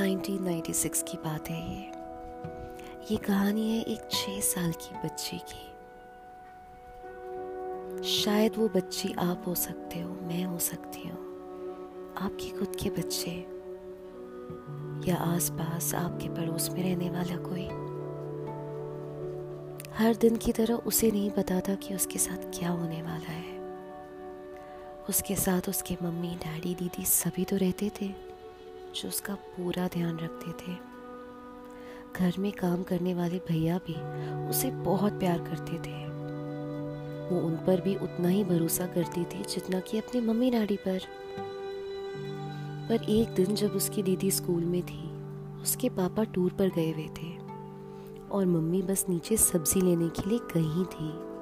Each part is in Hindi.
1996 की बात है ये। ये कहानी है एक छः साल की बच्ची की। शायद वो बच्ची आप हो सकते हो, मैं हो सकती हूँ। आपके खुद के बच्चे। या आसपास आपके पड़ोस में रहने वाला कोई। हर दिन की तरह उसे नहीं पता था कि उसके साथ क्या होने वाला है। उसके साथ उसके मम्मी, डैडी, दीदी सभी तो रहते थे। जो उसका पूरा ध्यान रखते थे। घर में काम करने वाले भैया भी उसे बहुत प्यार करते थे। वो उन पर भी उतना ही भरोसा करती थी जितना कि अपने मम्मी डैडी पर। पर एक दिन जब उसकी दीदी स्कूल में थी, उसके पापा टूर पर गए हुए थे और मम्मी बस नीचे सब्ज़ी लेने के लिए गई थी।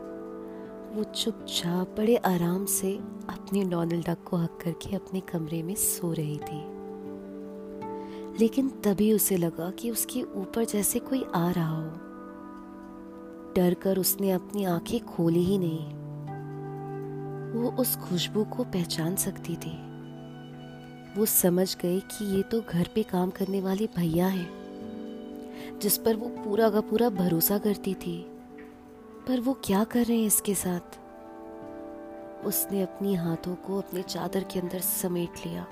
वो चुपचाप बड़े आराम से अपने डोनाल्ड डक को हक करके अपने कमरे में सो रही थी। लेकिन तभी उसे लगा कि उसके ऊपर जैसे कोई आ रहा हो। डर कर उसने अपनी आँखें खोली ही नहीं। वो उस खुशबू को पहचान सकती थी। वो समझ गई कि ये तो घर पे काम करने वाले भैया हैं, जिस पर वो पूरा का पूरा भरोसा करती थी। पर वो क्या कर रहे हैं इसके साथ? उसने अपनी हाथों को अपने चादर के अंदर समेट लिया।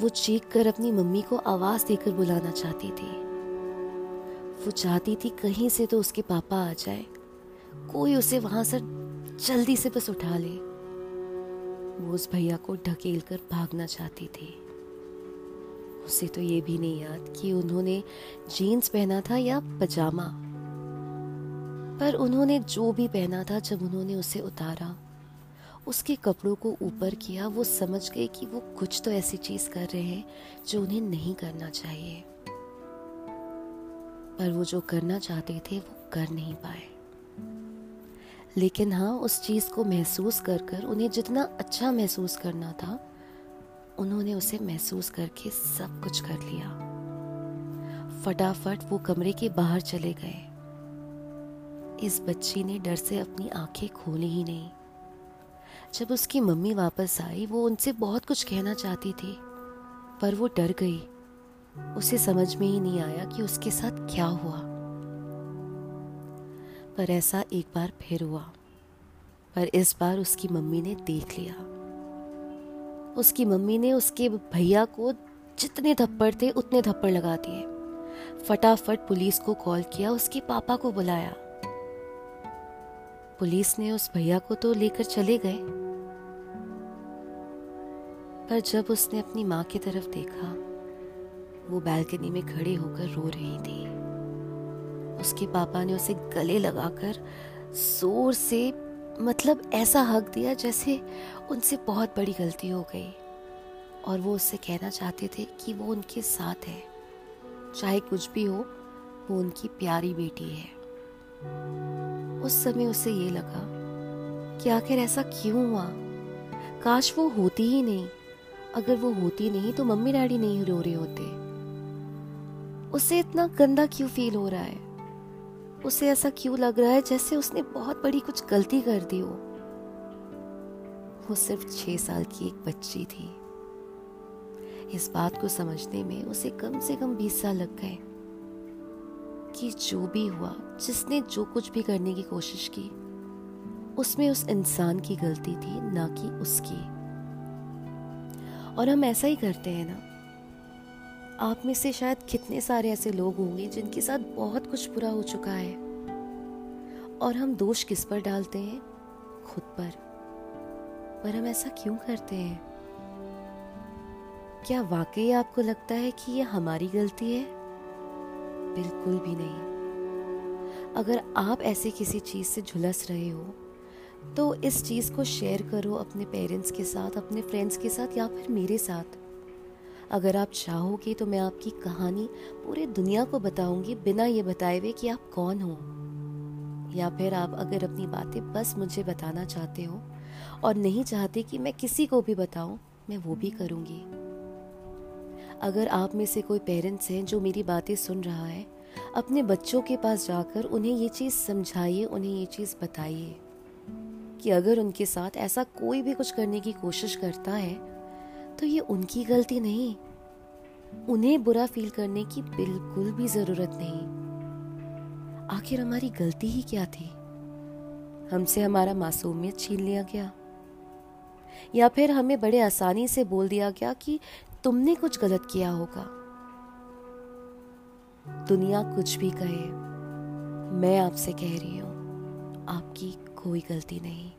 वो चीख कर अपनी मम्मी को आवाज़ देकर बुलाना चाहती थी। वो चाहती थी कहीं से तो उसके पापा आ जाए। कोई उसे वहाँ से जल्दी से बस उठा ले। वो उस भैया को ढकेल कर भागना चाहती थी। उसे तो ये भी नहीं याद कि उन्होंने जीन्स पहना था या पजामा। पर उन्होंने जो भी पहना था जब उन्होंने उसे उतारा उसके कपड़ों को ऊपर किया, वो समझ गए कि वो कुछ तो ऐसी चीज़ कर रहे हैं जो उन्हें नहीं करना चाहिए। पर वो जो करना चाहते थे, वो कर नहीं पाए। लेकिन हाँ उस चीज़ को महसूस कर कर, उन्हें जितना अच्छा महसूस करना था, उन्होंने उसे महसूस करके सब कुछ कर लिया। फटाफट वो कमरे के बाहर चले गए। इस बच्ची ने डर से अपनी आँखें खोली ही नहीं। जब उसकी मम्मी वापस आई, वो उनसे बहुत कुछ कहना चाहती थी, पर वो डर गई। उसे समझ में ही नहीं आया कि उसके साथ क्या हुआ। पर ऐसा एक बार फिर हुआ। पर इस बार उसकी मम्मी ने देख लिया। उसकी मम्मी ने उसके भैया को जितने थप्पड़ थे, उतने थप्पड़ लगा दिए। फटाफट पुलिस को कॉल किया, उसके पापा को बुलाया। पुलिस ने उस भैया को तो लेकर चले गए। पर जब उसने अपनी माँ की तरफ़ देखा, वो बैल्कनी में खड़े होकर रो रही थी। उसके पापा ने उसे गले लगाकर ज़ोर से मतलब ऐसा हक दिया जैसे उनसे बहुत बड़ी गलती हो गई। और वो उससे कहना चाहते थे कि वो उनके साथ है। चाहे कुछ भी हो, वो उनकी प्यारी बेटी है। उस समय उसे ये लगा कि आखिर ऐसा क्यों हुआ? काश वो होती ही नहीं। अगर वो होती नहीं तो मम्मी डैडी नहीं रो रहे होते। उसे इतना गंदा क्यों फील हो रहा है? उसे ऐसा क्यों लग रहा है जैसे उसने बहुत बड़ी कुछ गलती कर दी हो? वो सिर्फ़ छह साल की एक बच्ची थी। इस बात को समझने में उसे कम से कम बीस साल लग गए कि जो भी हुआ, जिसने जो कुछ भी करने की कोशिश की, उसमें उस इंसान की गलती थी, ना कि उसकी। और हम ऐसा ही करते हैं ना। आप में से शायद कितने सारे ऐसे लोग होंगे जिनके साथ बहुत कुछ बुरा हो चुका है। और हम दोष किस पर डालते हैं? खुद पर। पर हम ऐसा क्यों करते हैं? क्या वाकई आपको लगता है कि यह हमारी गलती है? बिल्कुल भी नहीं। अगर आप ऐसे किसी चीज़ से झुलस रहे हो तो इस चीज़ को शेयर करो अपने पेरेंट्स के साथ, अपने फ्रेंड्स के साथ या फिर मेरे साथ। अगर आप चाहोगे तो मैं आपकी कहानी पूरे दुनिया को बताऊँगी बिना ये बताए हुए कि आप कौन हो। या फिर आप अगर अपनी बातें बस मुझे बताना चाहते हो और नहीं चाहते कि मैं किसी को भी बताऊँ, मैं वो भी करूँगी। अगर आप में से कोई पेरेंट्स हैं जो मेरी बातें सुन रहा है, अपने बच्चों के पास जाकर उन्हें ये चीज़ समझाइए, उन्हें ये चीज़ बताइए। कि अगर उनके साथ ऐसा कोई भी कुछ करने की कोशिश करता है तो ये उनकी गलती नहीं। उन्हें बुरा फील करने की बिल्कुल भी ज़रूरत नहीं। आखिर हमारी गलती ही क्या थी? हमसे हमारा मासूमियत छीन लिया गया? या फिर हमें बड़े आसानी से बोल दिया गया कि तुमने कुछ गलत किया होगा? दुनिया कुछ भी कहे, मैं आपसे कह रही हूँ, आपकी कोई गलती नहीं।